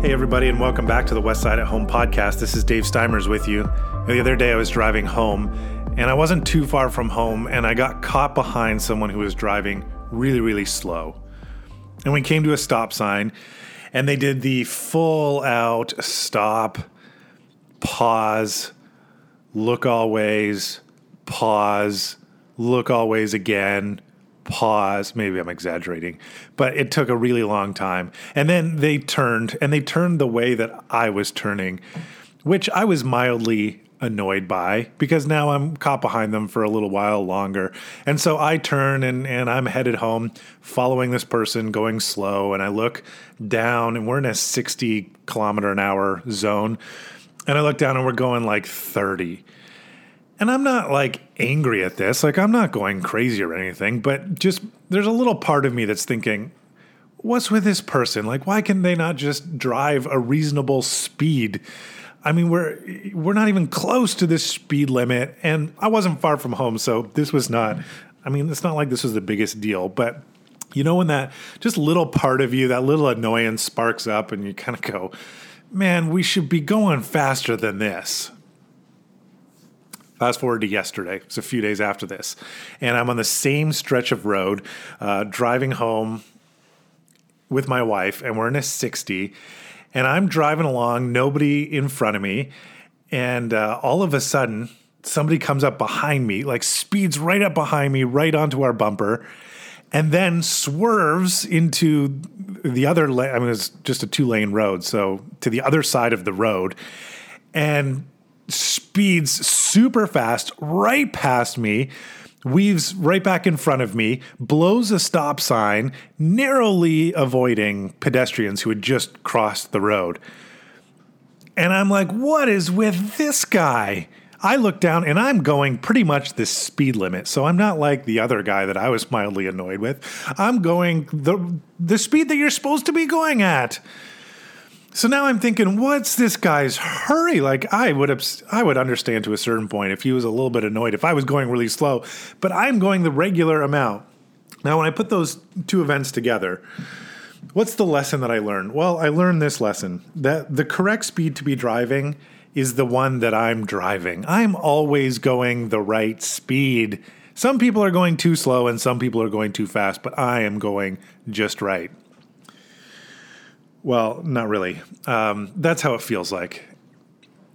Hey, everybody, and welcome back to the West Side at Home podcast. This is Dave Steimers with you. The other day, I was driving home, and I wasn't too far from home, and I got caught behind someone who was driving really, really slow. And we came to a stop sign, and they did the full out stop, pause, look all ways, pause, look all ways again, pause. Maybe I'm exaggerating, but it took a really long time. And then they turned and they turned the way that I was turning, which I was mildly annoyed by because now I'm caught behind them for a little while longer. And so I turn and, and I'm headed home following this person going slow. And I look down and we're in a 60 kilometer an hour zone. And I look down and we're going like 30. And I'm not like angry at this. Like, I'm not going crazy or anything, but just there's a little part of me that's thinking, what's with this person? Like, why can they not just drive a reasonable speed? I mean, we're we're not even close to this speed limit, and I wasn't far from home, so this was not. I mean, it's not like this was the biggest deal, but you know when that just little part of you, that little annoyance sparks up, and you kind of go, "Man, we should be going faster than this." Fast forward to yesterday. It's a few days after this. And I'm on the same stretch of road, uh, driving home with my wife, and we're in a 60. And I'm driving along, nobody in front of me. And uh, all of a sudden, somebody comes up behind me, like speeds right up behind me, right onto our bumper, and then swerves into the other lane. I mean, it's just a two lane road. So to the other side of the road. And speeds super fast right past me, weaves right back in front of me, blows a stop sign, narrowly avoiding pedestrians who had just crossed the road. And I'm like, what is with this guy? I look down and I'm going pretty much the speed limit. So I'm not like the other guy that I was mildly annoyed with. I'm going the the speed that you're supposed to be going at. So now I'm thinking, what's this guy's hurry? Like I would have, I would understand to a certain point if he was a little bit annoyed if I was going really slow, but I'm going the regular amount. Now, when I put those two events together, what's the lesson that I learned? Well, I learned this lesson that the correct speed to be driving is the one that I'm driving. I'm always going the right speed. Some people are going too slow and some people are going too fast, but I am going just right. Well, not really. Um, that's how it feels like.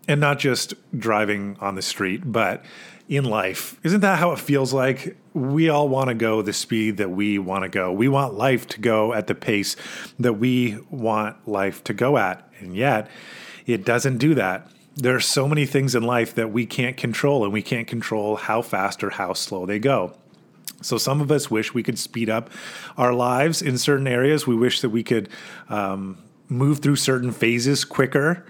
And not just driving on the street, but in life. Isn't that how it feels like? We all want to go the speed that we want to go. We want life to go at the pace that we want life to go at. And yet, it doesn't do that. There are so many things in life that we can't control, and we can't control how fast or how slow they go. So some of us wish we could speed up our lives in certain areas. We wish that we could um, move through certain phases quicker.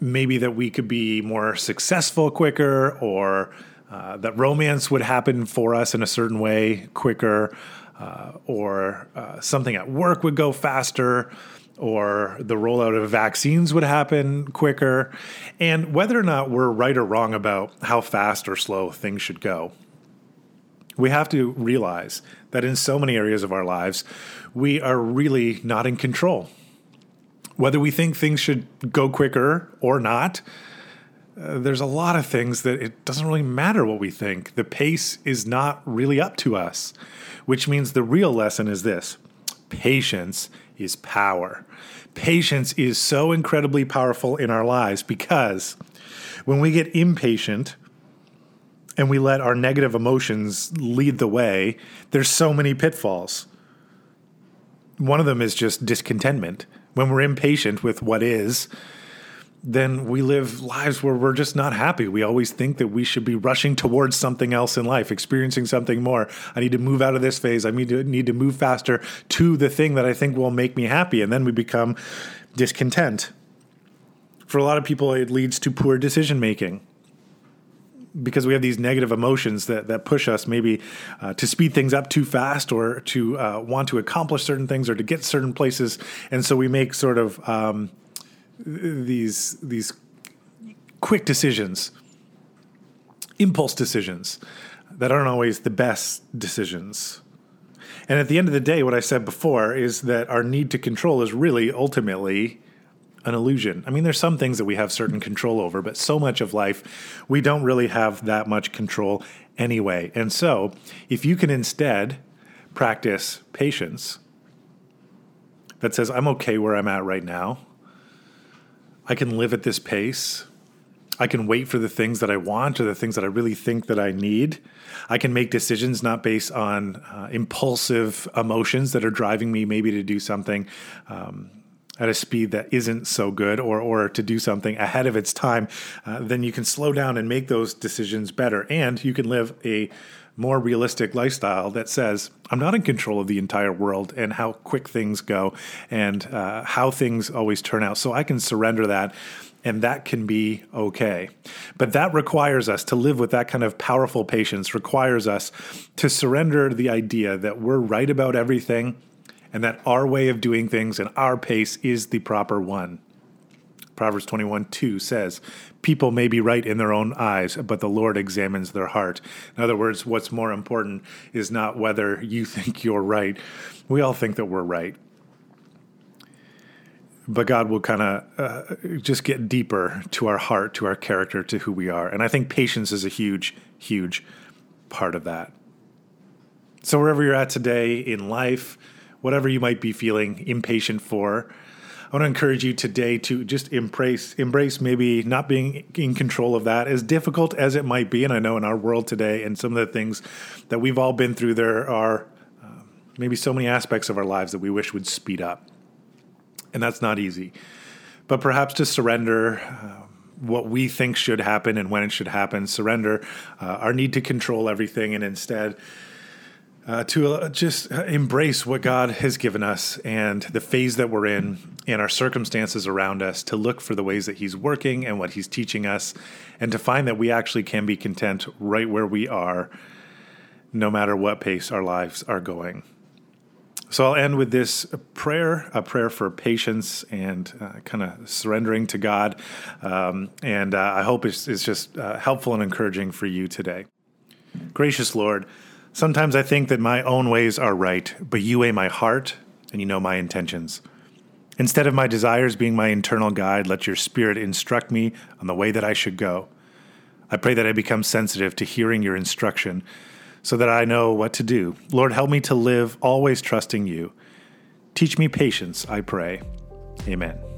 Maybe that we could be more successful quicker, or uh, that romance would happen for us in a certain way quicker, uh, or uh, something at work would go faster or the rollout of vaccines would happen quicker, and whether or not we're right or wrong about how fast or slow things should go we have to realize that in so many areas of our lives, we are really not in control. Whether we think things should go quicker or not, uh, there's a lot of things that it doesn't really matter what we think. The pace is not really up to us, which means the real lesson is this patience is power. Patience is so incredibly powerful in our lives because when we get impatient, and we let our negative emotions lead the way, there's so many pitfalls. One of them is just discontentment. When we're impatient with what is, then we live lives where we're just not happy. We always think that we should be rushing towards something else in life, experiencing something more. I need to move out of this phase. I need to need to move faster to the thing that I think will make me happy, and then we become discontent. For a lot of people, it leads to poor decision making because we have these negative emotions that, that push us maybe uh, to speed things up too fast or to uh, want to accomplish certain things or to get certain places. And so we make sort of um, these, these quick decisions, impulse decisions that aren't always the best decisions. And at the end of the day, what I said before is that our need to control is really ultimately an illusion. I mean, there's some things that we have certain control over, but so much of life we don't really have that much control anyway. And so, if you can instead practice patience that says, I'm okay where I'm at right now, I can live at this pace. I can wait for the things that I want or the things that I really think that I need. I can make decisions not based on uh, impulsive emotions that are driving me maybe to do something um, at a speed that isn't so good or, or to do something ahead of its time. Uh, then you can slow down and make those decisions better. And you can live a more realistic lifestyle that says, I'm not in control of the entire world and how quick things go and uh, how things always turn out. So I can surrender that and that can be okay. But that requires us to live with that kind of powerful patience, requires us to surrender the idea that we're right about everything and that our way of doing things and our pace is the proper one. Proverbs 21 2 says, People may be right in their own eyes, but the Lord examines their heart. In other words, what's more important is not whether you think you're right. We all think that we're right but God will kind of uh, just get deeper to our heart, to our character, to who we are. And I think patience is a huge, huge part of that. So, wherever you're at today in life, whatever you might be feeling impatient for, I want to encourage you today to just embrace, embrace maybe not being in control of that, as difficult as it might be. And I know in our world today, and some of the things that we've all been through, there are uh, maybe so many aspects of our lives that we wish would speed up and that's not easy. But perhaps to surrender uh, what we think should happen and when it should happen, surrender uh, our need to control everything, and instead uh, to uh, just embrace what God has given us and the phase that we're in and our circumstances around us, to look for the ways that He's working and what He's teaching us, and to find that we actually can be content right where we are, no matter what pace our lives are going. So I'll end with this prayer, a prayer for patience and uh, kind of surrendering to God. Um, and uh, I hope it's, it's just uh, helpful and encouraging for you today. Gracious Lord, sometimes I think that my own ways are right, but you weigh my heart and you know my intentions. Instead of my desires being my internal guide, let your spirit instruct me on the way that I should go. I pray that I become sensitive to hearing your instruction so that I know what to do. Lord, help me to live always trusting you. Teach me patience, I pray. Amen.